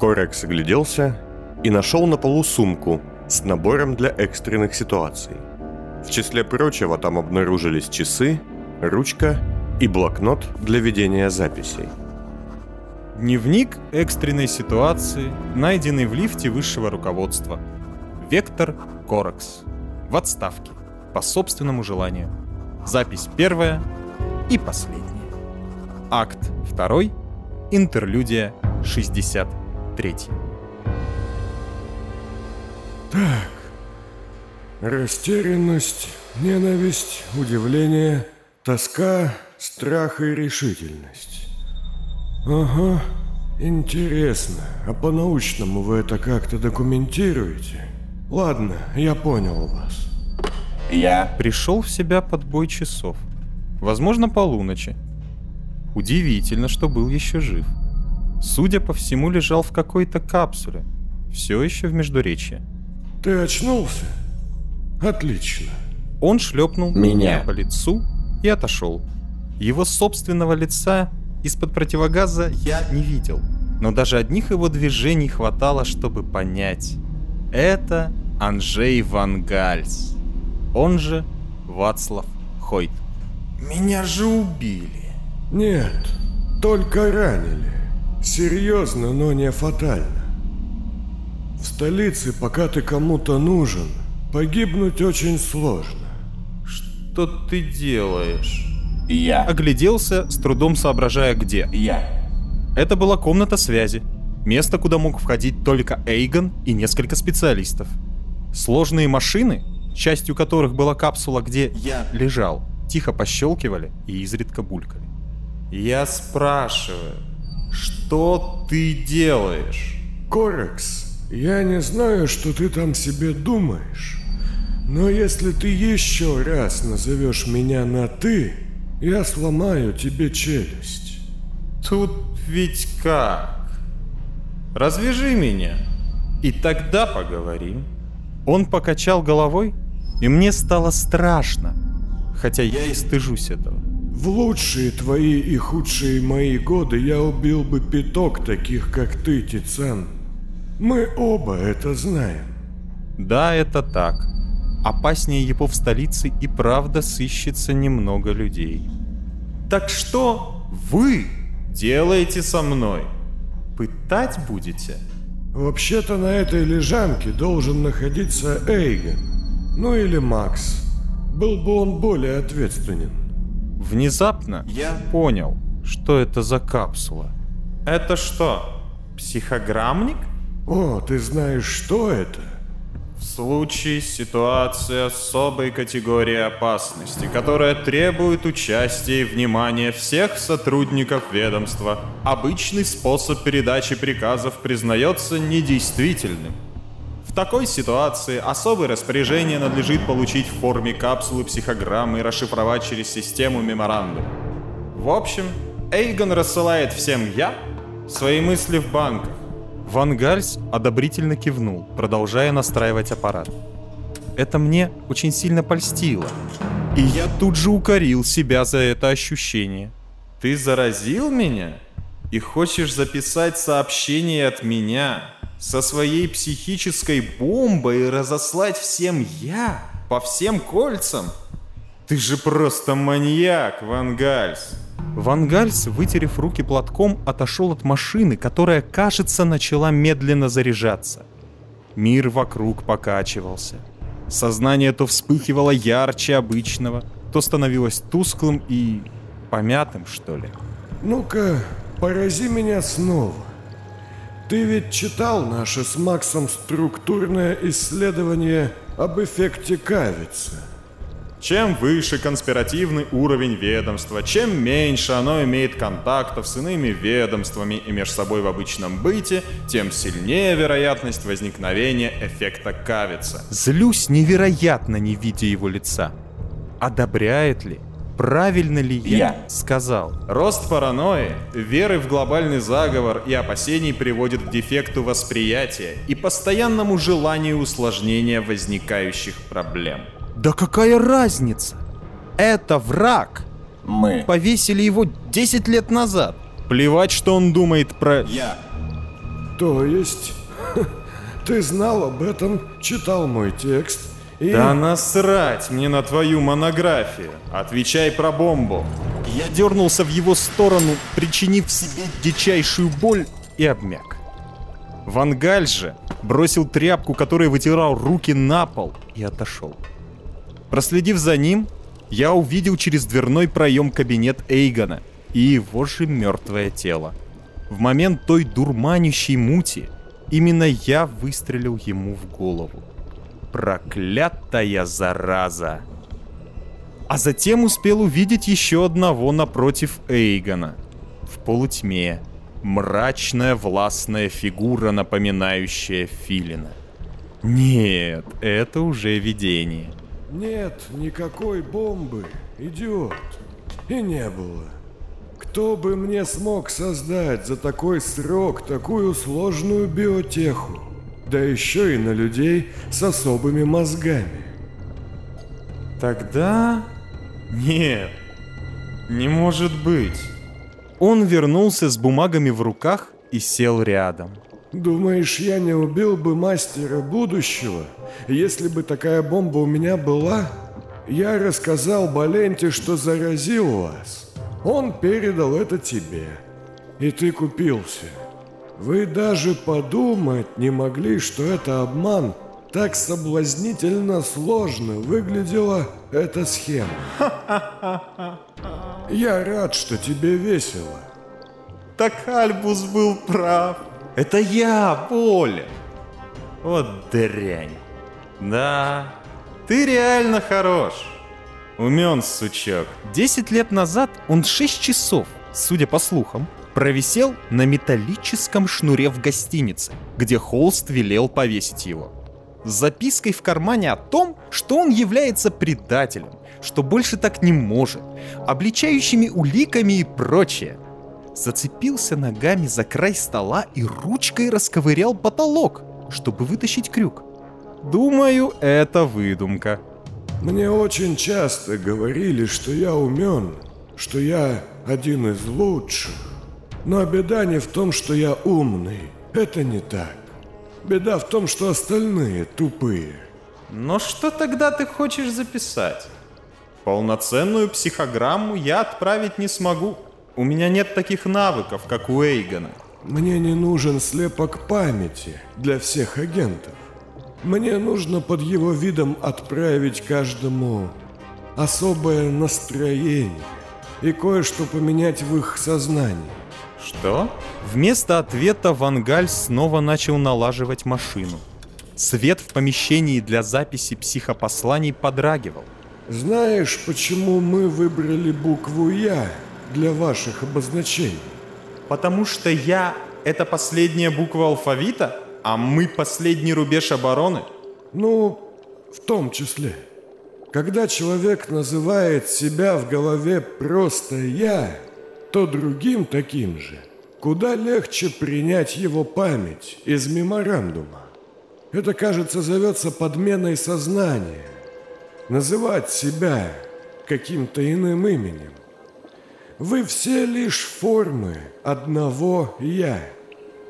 Корекс огляделся и нашел на полу сумку с набором для экстренных ситуаций. В числе прочего там обнаружились часы, ручка и блокнот для ведения записей. Дневник экстренной ситуации, найденный в лифте высшего руководства. Вектор Корекс. В отставке. По собственному желанию. Запись первая и последняя. Акт второй. Интерлюдия 63. Так. Растерянность, ненависть, удивление, тоска, страх и решительность. Ага, интересно. А по-научному вы это как-то документируете? Ладно, я понял вас. Я пришел в себя под бой часов. Возможно, полуночи. Удивительно, что был еще жив. Судя по всему, лежал в какой-то капсуле. Все еще в Междуречье. Ты очнулся? Отлично. Он шлепнул Меня. по лицу и отошел. Его собственного лица из-под противогаза я не видел. Но даже одних его движений хватало, чтобы понять. Это Анжей Ван Гальс. Он же Вацлав Хойт. Меня же убили. Нет, только ранили. Серьезно, но не фатально. В столице, пока ты кому-то нужен, погибнуть очень сложно. Что ты делаешь? Я. Огляделся, с трудом соображая где. Я. Это была комната связи. Место, куда мог входить только Эйгон и несколько специалистов. Сложные машины, частью которых была капсула, где я лежал, тихо пощелкивали и изредка булькали. Я спрашиваю, что ты делаешь? Корекс, я не знаю, что ты там себе думаешь, но если ты еще раз назовешь меня на «ты», я сломаю тебе челюсть. Тут ведь как? Развяжи меня, и тогда поговорим. Он покачал головой, и мне стало страшно, хотя я и стыжусь этого. В лучшие твои и худшие мои годы я убил бы пяток таких, как ты, Тицан. Мы оба это знаем. Да, это так. Опаснее его в столице и правда сыщется немного людей. Так что вы делаете со мной? Пытать будете? Вообще-то на этой лежанке должен находиться Эйген. Ну или Макс. Был бы он более ответственен. Внезапно я понял, что это за капсула. Это что, психограммник? О, ты знаешь, что это? В случае ситуации особой категории опасности, которая требует участия и внимания всех сотрудников ведомства, обычный способ передачи приказов признается недействительным. Такой ситуации особое распоряжение надлежит получить в форме капсулы психограммы и расшифровать через систему меморандум. В общем, Эйгон рассылает всем «я» свои мысли в банках, Ван Гальс одобрительно кивнул, продолжая настраивать аппарат. Это мне очень сильно польстило. И я тут же укорил себя за это ощущение. Ты заразил меня? И хочешь записать сообщение от меня со своей психической бомбой и разослать всем я по всем кольцам? Ты же просто маньяк, Ван Гальс. Ван Гальс, вытерев руки платком, отошел от машины, которая, кажется, начала медленно заряжаться. Мир вокруг покачивался. Сознание то вспыхивало ярче обычного, то становилось тусклым и помятым, что ли. Ну-ка, порази меня снова. Ты ведь читал наше с Максом структурное исследование об эффекте кавица. Чем выше конспиративный уровень ведомства, чем меньше оно имеет контактов с иными ведомствами и между собой в обычном быте, тем сильнее вероятность возникновения эффекта кавица. Злюсь невероятно, не видя его лица. Одобряет ли? Правильно ли я, Я. сказал? Рост паранойи, веры в глобальный заговор и опасений приводит к дефекту восприятия и постоянному желанию усложнения возникающих проблем. Да какая разница? Это враг. Мы. Повесили его 10 лет назад. Плевать, что он думает про... Я. То есть, ты знал об этом, читал мой текст и... Да насрать мне на твою монографию. Отвечай про бомбу. Я дернулся в его сторону, причинив себе дичайшую боль и обмяк. Вангаль же бросил тряпку, которой вытирал руки на пол и отошел. Проследив за ним, я увидел через дверной проем кабинет Эйгона и его же мертвое тело. В момент той дурманящей мути именно я выстрелил ему в голову. Проклятая зараза! А затем успел увидеть еще одного напротив Эйгона. В полутьме. Мрачная властная фигура, напоминающая филина. Нет, это уже видение. Нет никакой бомбы, идиот. И не было. Кто бы мне смог создать за такой срок такую сложную биотеху? Да еще и на людей с особыми мозгами. Тогда... Нет, не может быть. Он вернулся с бумагами в руках и сел рядом. Думаешь, я не убил бы мастера будущего, если бы такая бомба у меня была? Я рассказал Баленте, что заразил вас. Он передал это тебе. И ты купился. Вы даже подумать не могли, что это обман. Так соблазнительно сложно выглядела эта схема. Я рад, что тебе весело. Так Альбус был прав. Это я, Боля. Вот дрянь. Да, ты реально хорош. Умен, сучок. Десять лет назад он шесть часов, судя по слухам, провисел на металлическом шнуре в гостинице, где Холст велел повесить его. С запиской в кармане о том, что он является предателем, что больше так не может, обличающими уликами и прочее. Зацепился ногами за край стола и ручкой расковырял потолок, чтобы вытащить крюк. Думаю, это выдумка. Мне очень часто говорили, что я умен, что я один из лучших. Но беда не в том, что я умный. Это не так. Беда в том, что остальные тупые. Но что тогда ты хочешь записать? Полноценную психограмму я отправить не смогу. У меня нет таких навыков, как у Эйгона. Мне не нужен слепок памяти для всех агентов. Мне нужно под его видом отправить каждому особое настроение и кое-что поменять в их сознании. Что? Вместо ответа Вангаль снова начал налаживать машину. Свет в помещении для записи психопосланий подрагивал. Знаешь, почему мы выбрали букву «Я» для ваших обозначений? Потому что «Я» — это последняя буква алфавита, а мы последний рубеж обороны? Ну, в том числе. Когда человек называет себя в голове просто «Я», то другим таким же куда легче принять его память из меморандума. Это, кажется, зовется подменой сознания. Называть себя каким-то иным именем. Вы все лишь формы одного «я».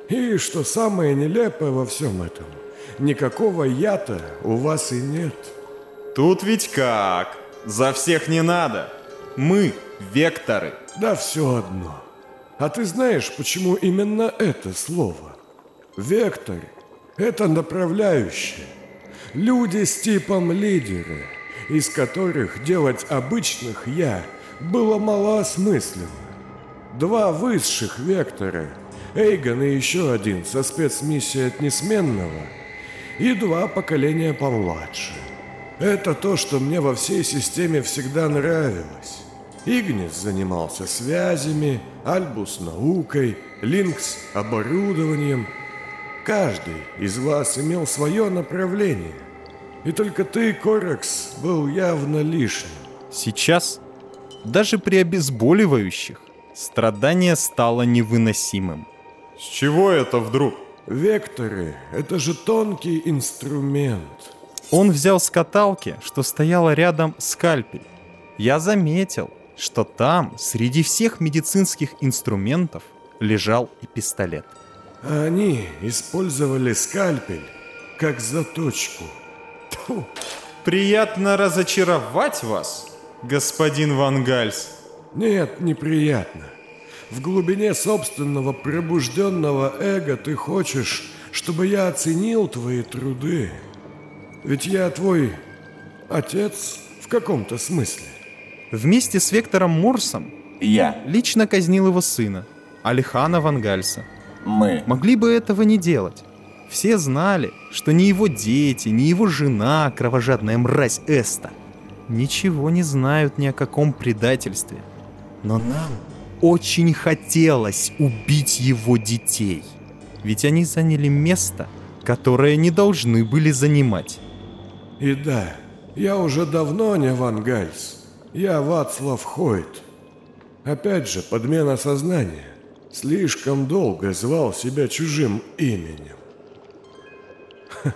И, что самое нелепое во всем этом, никакого «я»-то у вас и нет. Тут ведь как? За всех не надо. Мы – векторы. Да все одно. А ты знаешь, почему именно это слово? Вектор – это направляющее. Люди с типом лидеры, из которых делать обычных «я» было малоосмысленно. Два высших вектора – Эйгон и еще один со спецмиссией от Несменного – и два поколения помладше. Это то, что мне во всей системе всегда нравилось. Игнис занимался связями, Альбус наукой, Линкс оборудованием. Каждый из вас имел свое направление. И только ты, Корекс, был явно лишним. Сейчас, даже при обезболивающих, страдание стало невыносимым. С чего это вдруг? Векторы – это же тонкий инструмент. Он взял с каталки, что стояла рядом, скальпель. Я заметил, что там, среди всех медицинских инструментов, лежал и пистолет. они использовали скальпель как заточку. Тьфу. Приятно разочаровать вас, господин Ван Гальс. Нет, неприятно. В глубине собственного пробужденного эго ты хочешь, чтобы я оценил твои труды. Ведь я твой отец в каком-то смысле. Вместе с Вектором Морсом Я. лично казнил его сына, Алихана Вангальса. Мы. Могли бы этого не делать. Все знали, что ни его дети, ни его жена, кровожадная мразь Эста, ничего не знают ни о каком предательстве. Но нам очень хотелось убить его детей. Ведь они заняли место, которое не должны были занимать. И да, я уже давно не Ван Гальс. Я Вацлав Хойт. Опять же, подмена сознания. Слишком долго звал себя чужим именем. Ха,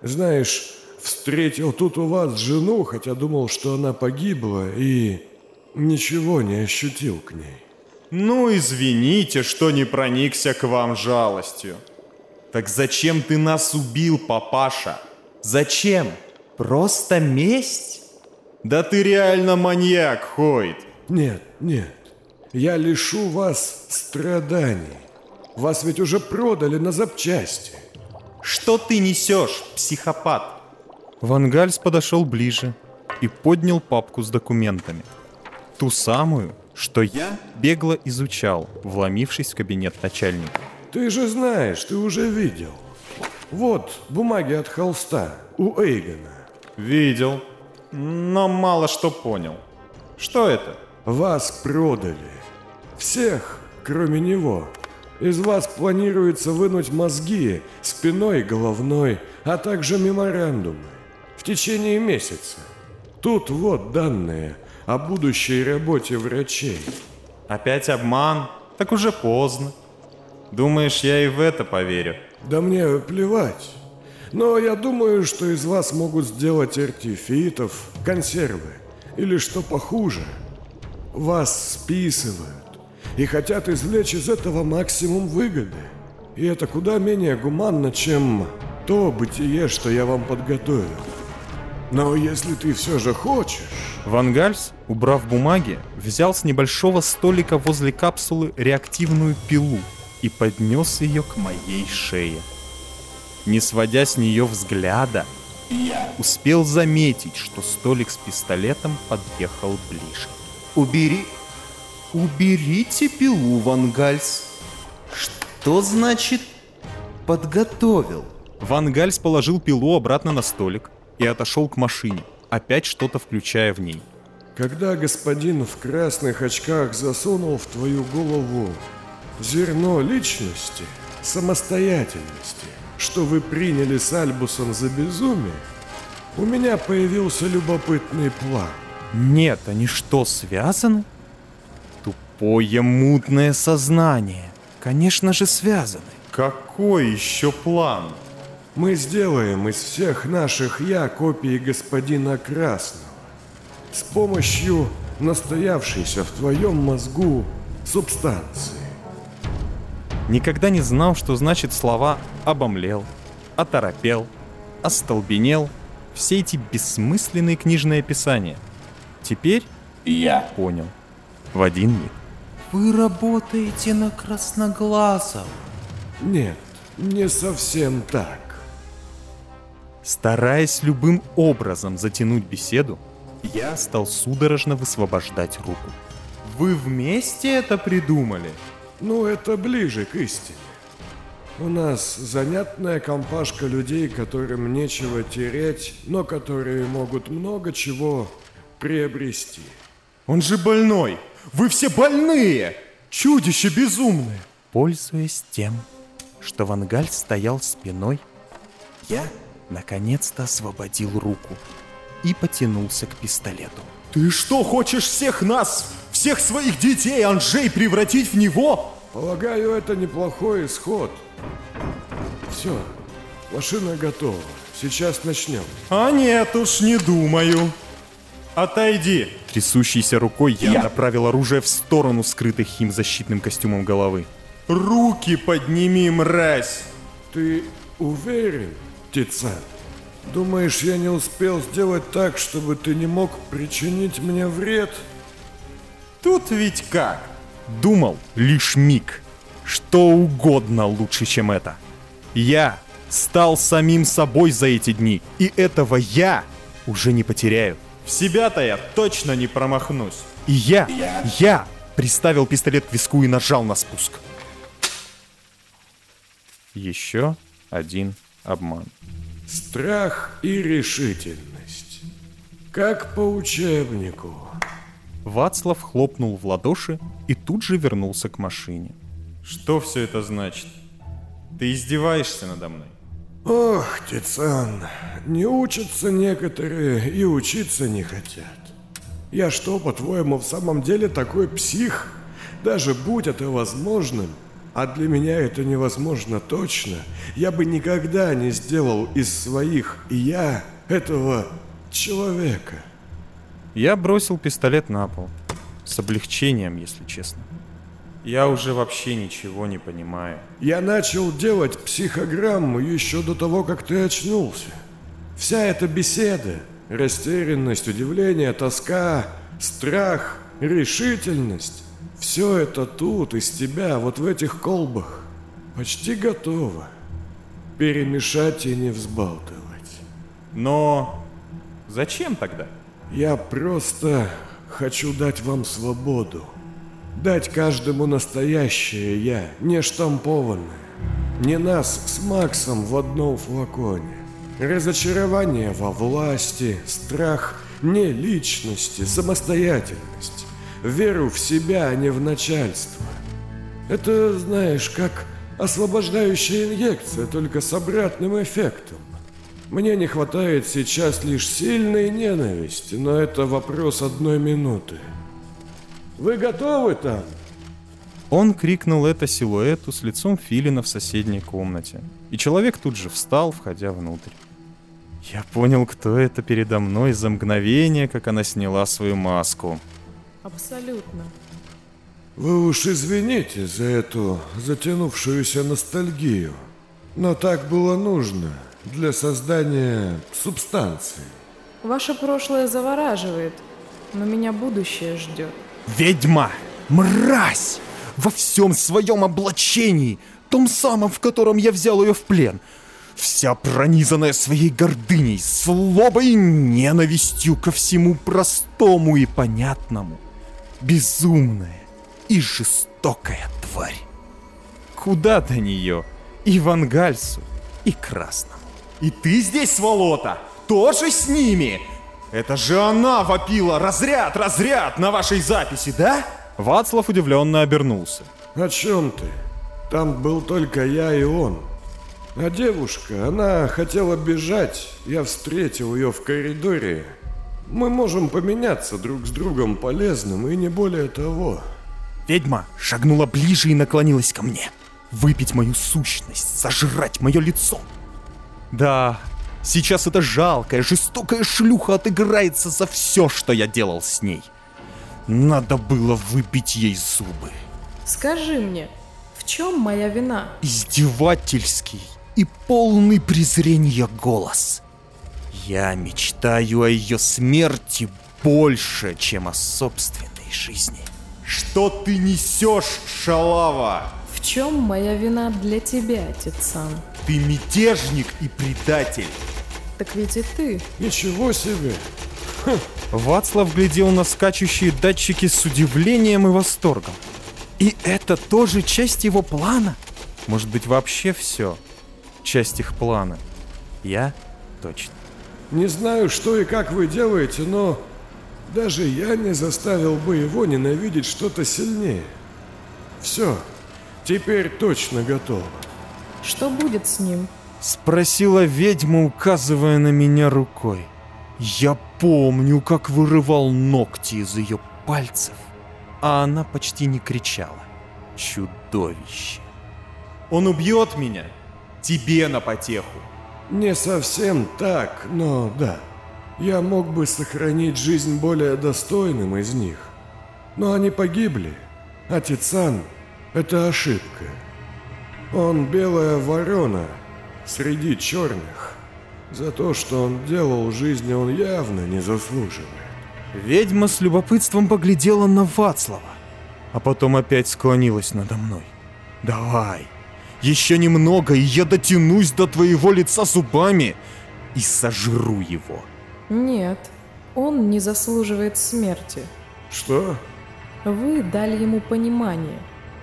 Знаешь, встретил тут у вас жену, хотя думал, что она погибла, и ничего не ощутил к ней. Ну, извините, что не проникся к вам жалостью. Так зачем ты нас убил, папаша? Зачем? Просто месть? Да ты реально маньяк, Хойт. Нет, нет. Я лишу вас страданий. Вас ведь уже продали на запчасти. Что ты несешь, психопат? Ван Гальс подошел ближе и поднял папку с документами. Ту самую, что я бегло изучал, вломившись в кабинет начальника. Ты же знаешь, ты уже видел. Вот бумаги от холста у Эйгона. Видел, но мало что понял. Что это? Вас продали. Всех, кроме него. Из вас планируется вынуть мозги, спиной и головной, а также меморандумы. В течение месяца. Тут вот данные о будущей работе врачей. Опять обман? Так уже поздно. Думаешь, я и в это поверю? Да мне плевать. Но я думаю, что из вас могут сделать артефитов, консервы или что похуже. Вас списывают и хотят извлечь из этого максимум выгоды. И это куда менее гуманно, чем то бытие, что я вам подготовил. Но если ты все же хочешь... Ван Гальс, убрав бумаги, взял с небольшого столика возле капсулы реактивную пилу и поднес ее к моей шее. Не сводя с нее взгляда, успел заметить, что столик с пистолетом подъехал ближе. Убери... Уберите пилу, Ван Гальс. Что значит подготовил? Ван Гальс положил пилу обратно на столик и отошел к машине, опять что-то включая в ней. Когда господин в красных очках засунул в твою голову зерно личности, самостоятельности, что вы приняли с Альбусом за безумие, у меня появился любопытный план. Нет, они что, связаны? Тупое мутное сознание. Конечно же связаны. Какой еще план? Мы сделаем из всех наших «я» копии господина Красного с помощью настоявшейся в твоем мозгу субстанции. Никогда не знал, что значит слова «обомлел», «оторопел», «остолбенел», все эти бессмысленные книжные описания. Теперь Я. понял. В один миг. Вы работаете на красноглазого. Нет, не совсем так. Стараясь любым образом затянуть беседу, я стал судорожно высвобождать руку. Вы вместе это придумали? Ну, это ближе к истине. У нас занятная компашка людей, которым нечего терять, но которые могут много чего приобрести. Он же больной! Вы все больные! Чудище безумное! Пользуясь тем, что Вангаль стоял спиной, я наконец-то освободил руку и потянулся к пистолету. Ты что, хочешь всех нас, всех своих детей, Анжей, превратить в него? Полагаю, это неплохой исход. Все, машина готова. Сейчас начнем. А нет уж, не думаю. Отойди. Трясущейся рукой я, Я. направил оружие в сторону скрытой химзащитным костюмом головы. Руки подними, мразь! Ты уверен, Тицан? Думаешь, я не успел сделать так, чтобы ты не мог причинить мне вред? Тут ведь как? Думал лишь миг. Что угодно лучше, чем это. Я стал самим собой за эти дни, и этого я уже не потеряю. В себя-то я точно не промахнусь. И я, я приставил пистолет к виску и нажал на спуск. Еще один обман. Страх и решительность. Как по учебнику. Вацлав хлопнул в ладоши и тут же вернулся к машине. Что все это значит? Ты издеваешься надо мной? Ох, Тицан, не учатся некоторые и учиться не хотят. Я что, по-твоему, в самом деле такой псих? Даже будь это возможным, а для меня это невозможно точно, я бы никогда не сделал из своих и я этого человека. Я бросил пистолет на пол. С облегчением, если честно. Я уже вообще ничего не понимаю. Я начал делать психограмму еще до того, как ты очнулся. Вся эта беседа, растерянность, удивление, тоска, страх, решительность, все это тут, из тебя, вот в этих колбах. Почти готово. Перемешать и не взбалтывать. Но зачем тогда? Я просто хочу дать вам свободу. Дать каждому настоящее я, не штампованное. Не нас с Максом в одном флаконе. Разочарование во власти, страх не личности, самостоятельность. Веру в себя, а не в начальство. Это, знаешь, как освобождающая инъекция, только с обратным эффектом. Мне не хватает сейчас лишь сильной ненависти, но это вопрос одной минуты. Вы готовы там? Он крикнул это силуэту с лицом Филина в соседней комнате. И человек тут же встал, входя внутрь. Я понял, кто это передо мной за мгновение, как она сняла свою маску. Абсолютно. Вы уж извините за эту затянувшуюся ностальгию, но так было нужно для создания субстанции. Ваше прошлое завораживает, но меня будущее ждет. Ведьма! Мразь! Во всем своем облачении, том самом, в котором я взял ее в плен. Вся пронизанная своей гордыней, злобой и ненавистью ко всему простому и понятному. Безумная и жестокая тварь. Куда до нее? И Вангальсу, и Красному. И ты здесь, сволота? Тоже с ними? Это же она вопила «Разряд! Разряд!» на вашей записи, да? Вацлав удивленно обернулся. О чем ты? Там был только я и он. А девушка, она хотела бежать. Я встретил ее в коридоре. Мы можем поменяться друг с другом полезным и не более того. Ведьма шагнула ближе и наклонилась ко мне. Выпить мою сущность, сожрать мое лицо. Да, сейчас эта жалкая, жестокая шлюха отыграется за все, что я делал с ней. Надо было выбить ей зубы. Скажи мне, в чем моя вина? Издевательский и полный презрения голос. Я мечтаю о ее смерти больше, чем о собственной жизни. Что ты несешь, шалава? В чем моя вина для тебя, Тицан? Ты мятежник и предатель. Так ведь и ты. Ничего себе! Вацлав глядел на скачущие датчики с удивлением и восторгом. И это тоже часть его плана? Может быть, вообще все? Часть их плана. Я точно. Не знаю, что и как вы делаете, но даже я не заставил бы его ненавидеть что-то сильнее. Все, теперь точно готово. Что будет с ним? Спросила ведьма, указывая на меня рукой. Я помню, как вырывал ногти из ее пальцев, а она почти не кричала. Чудовище. Он убьет меня. Тебе на потеху. Не совсем так, но да. Я мог бы сохранить жизнь более достойным из них. Но они погибли. А Тицан, Это ошибка. Он белая ворона среди черных. За то, что он делал в жизни, он явно не заслуживает. Ведьма с любопытством поглядела на Вацлава, а потом опять склонилась надо мной. «Давай, еще немного, и я дотянусь до твоего лица зубами и сожру его». Нет, он не заслуживает смерти. Что? Вы дали ему понимание,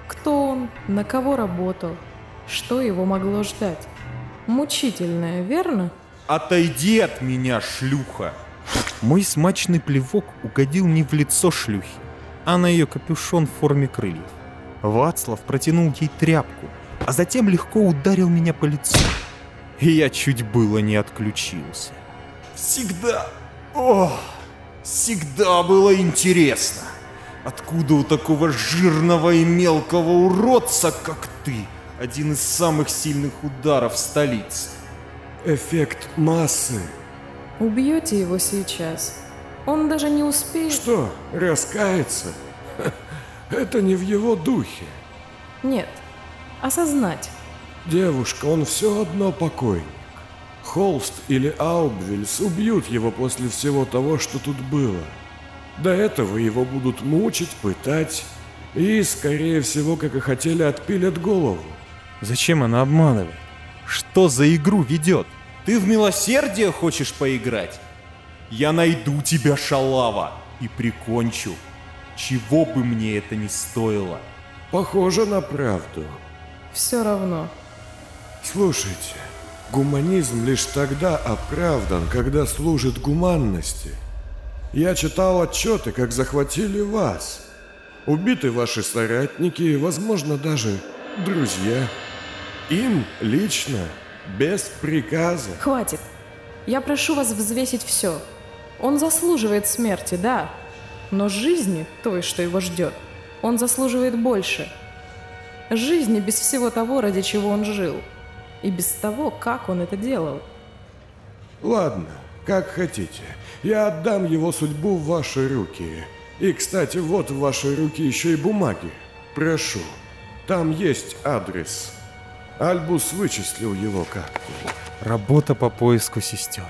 кто он, на кого работал, что его могло ждать. Мучительное, верно? «Отойди от меня, шлюха!» Мой смачный плевок угодил не в лицо шлюхи, а на ее капюшон в форме крыльев. Вацлав протянул ей тряпку, а затем легко ударил меня по лицу. И я чуть было не отключился. Всегда, о, всегда было интересно, откуда у такого жирного и мелкого уродца, как ты, один из самых сильных ударов столицы. Эффект массы. Убьете его сейчас. Он даже не успеет... Что, раскается? Это не в его духе. Нет, осознать. Девушка, он все одно покойник. Холст или Аубвельс убьют его после всего того, что тут было. До этого его будут мучить, пытать и, скорее всего, как и хотели, отпилят голову. Зачем она обманывает? Что за игру ведет? Ты в милосердие хочешь поиграть? Я найду тебя, шалава, и прикончу. Чего бы мне это ни стоило. Похоже на правду. Все равно. Слушайте, гуманизм лишь тогда оправдан, когда служит гуманности. Я читал отчеты, как захватили вас. Убиты ваши соратники, возможно, даже друзья. Им лично, без приказа. Хватит. Я прошу вас взвесить все. Он заслуживает смерти, да. Но жизни, той, что его ждет, он заслуживает больше. Жизни без всего того, ради чего он жил. И без того, как он это делал. Ладно, как хотите. Я отдам его судьбу в ваши руки. И, кстати, вот в ваши руки еще и бумаги. Прошу. Там есть адрес. Альбус вычислил его как-то. Работа по поиску сестер.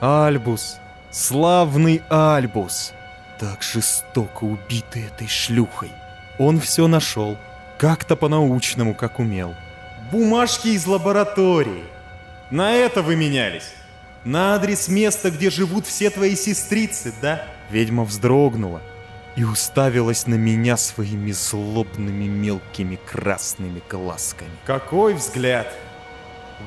Альбус. Славный Альбус. Так жестоко убитый этой шлюхой. Он все нашел. Как-то по-научному, как умел. Бумажки из лаборатории. На это вы менялись. На адрес места, где живут все твои сестрицы, да? Ведьма вздрогнула и уставилась на меня своими злобными мелкими красными глазками. Какой взгляд!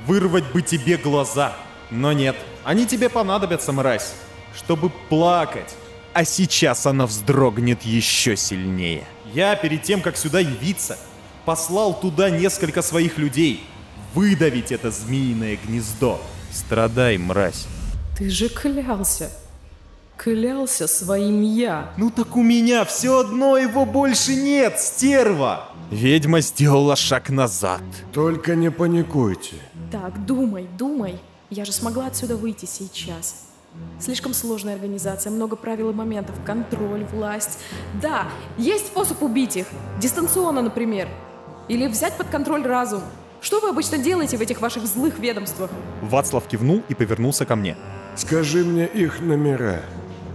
Вырвать бы тебе глаза! Но нет, они тебе понадобятся, мразь, чтобы плакать. А сейчас она вздрогнет еще сильнее. Я перед тем, как сюда явиться, послал туда несколько своих людей. Выдавить это змеиное гнездо. Страдай, мразь. Ты же клялся. Клялся своим я. Ну так у меня все одно его больше нет, стерва! Ведьма сделала шаг назад. Только не паникуйте. Так, думай, думай. Я же смогла отсюда выйти сейчас. Слишком сложная организация, много правил и моментов, контроль, власть. Да, есть способ убить их. Дистанционно, например. Или взять под контроль разум. Что вы обычно делаете в этих ваших злых ведомствах? Вацлав кивнул и повернулся ко мне. Скажи мне их номера.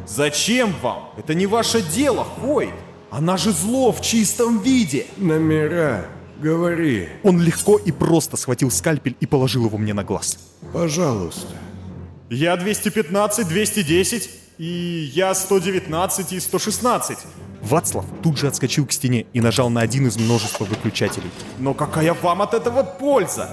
Зачем вам? Это не ваше дело, Хойд. Она же зло в чистом виде. Номера. Говори. Он легко и просто схватил скальпель и положил его мне на глаз. Пожалуйста. Я 215, 210, и я 119 и 116. Вацлав тут же отскочил к стене и нажал на один из множества выключателей. Но какая вам от этого польза?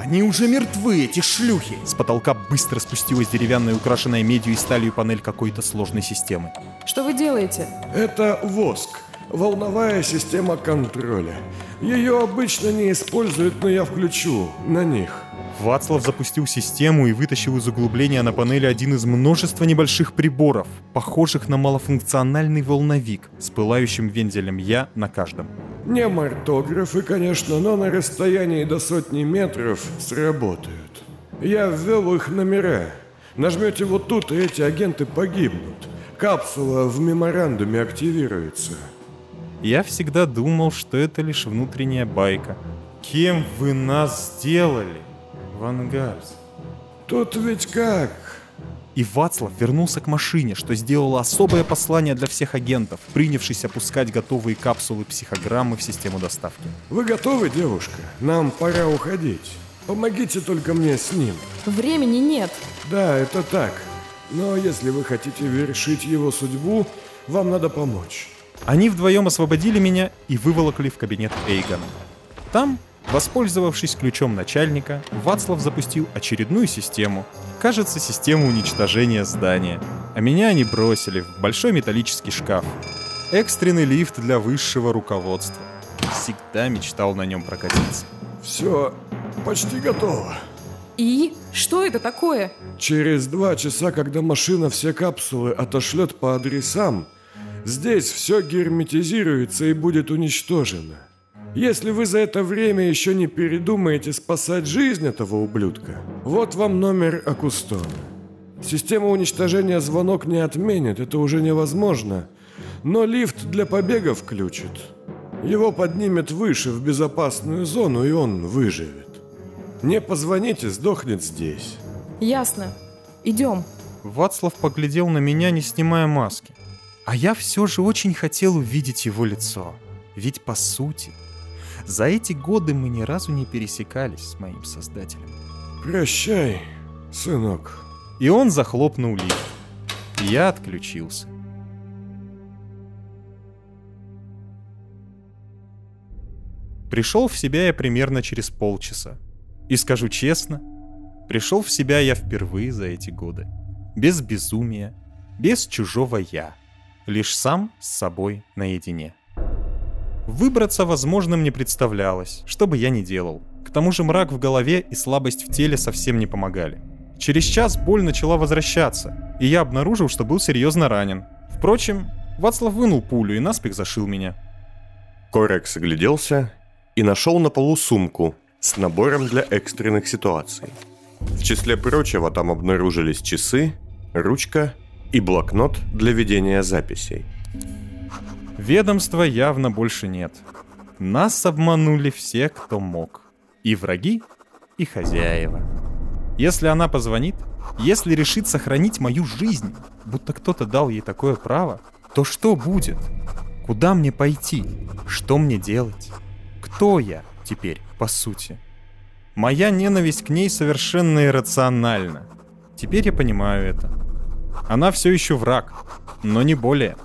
Они уже мертвы, эти шлюхи! С потолка быстро спустилась деревянная, украшенная медью и сталью панель какой-то сложной системы. Что вы делаете? Это воск. Волновая система контроля. Ее обычно не используют, но я включу на них. Вацлав запустил систему и вытащил из углубления на панели один из множества небольших приборов, похожих на малофункциональный волновик с пылающим вензелем «Я» на каждом. Не мартографы, конечно, но на расстоянии до сотни метров сработают. Я ввел их номера. Нажмете вот тут, и эти агенты погибнут. Капсула в меморандуме активируется. Я всегда думал, что это лишь внутренняя байка. Кем вы нас сделали, Вангальс? Тут ведь как? И Вацлав вернулся к машине, что сделало особое послание для всех агентов, принявшись опускать готовые капсулы психограммы в систему доставки. Вы готовы, девушка? Нам пора уходить. Помогите только мне с ним. Времени нет. Да, это так. Но если вы хотите вершить его судьбу, вам надо помочь. Они вдвоем освободили меня и выволокли в кабинет Эйгона. Там, воспользовавшись ключом начальника, Вацлав запустил очередную систему. Кажется, систему уничтожения здания. А меня они бросили в большой металлический шкаф. Экстренный лифт для высшего руководства. Всегда мечтал на нем прокатиться. Все почти готово. И? Что это такое? Через два часа, когда машина все капсулы отошлет по адресам, здесь все герметизируется и будет уничтожено. Если вы за это время еще не передумаете спасать жизнь этого ублюдка, вот вам номер Акустона. Система уничтожения звонок не отменит, это уже невозможно. Но лифт для побега включит. Его поднимет выше в безопасную зону, и он выживет. Не позвоните, сдохнет здесь. Ясно. Идем. Вацлав поглядел на меня, не снимая маски. А я все же очень хотел увидеть его лицо. Ведь по сути, за эти годы мы ни разу не пересекались с моим создателем. Прощай, сынок. И он захлопнул лифт. Я отключился. Пришел в себя я примерно через полчаса. И скажу честно, пришел в себя я впервые за эти годы. Без безумия, без чужого «я». Лишь сам с собой наедине. Выбраться возможным не представлялось, что бы я ни делал. К тому же мрак в голове и слабость в теле совсем не помогали. Через час боль начала возвращаться, и я обнаружил, что был серьезно ранен. Впрочем, Вацлав вынул пулю и наспех зашил меня. Корекс огляделся и нашел на полу сумку с набором для экстренных ситуаций. В числе прочего там обнаружились часы, ручка и блокнот для ведения записей. Ведомства явно больше нет. Нас обманули все, кто мог. И враги, и хозяева. Если она позвонит, если решит сохранить мою жизнь, будто кто-то дал ей такое право, то что будет? Куда мне пойти? Что мне делать? Кто я теперь, по сути? Моя ненависть к ней совершенно иррациональна. Теперь я понимаю это. Она все еще враг, но не более.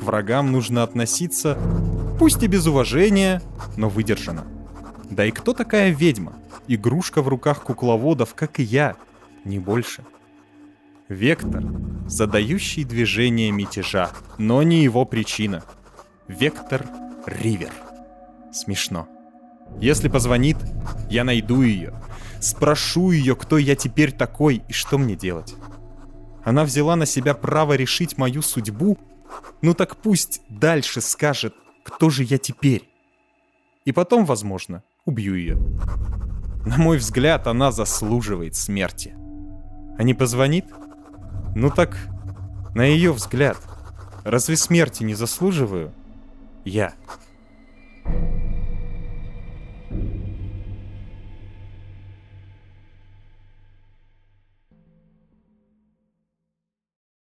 К врагам нужно относиться, пусть и без уважения, но выдержанно. Да и кто такая ведьма? Игрушка в руках кукловодов, как и я, не больше. Вектор, задающий движение мятежа, но не его причина. Вектор Ривер. Смешно. Если позвонит, я найду ее. Спрошу ее, кто я теперь такой и что мне делать. Она взяла на себя право решить мою судьбу, ну так пусть дальше скажет, кто же я теперь. И потом, возможно, убью ее. На мой взгляд, она заслуживает смерти. А не позвонит? Ну так, на ее взгляд, разве смерти не заслуживаю? Я.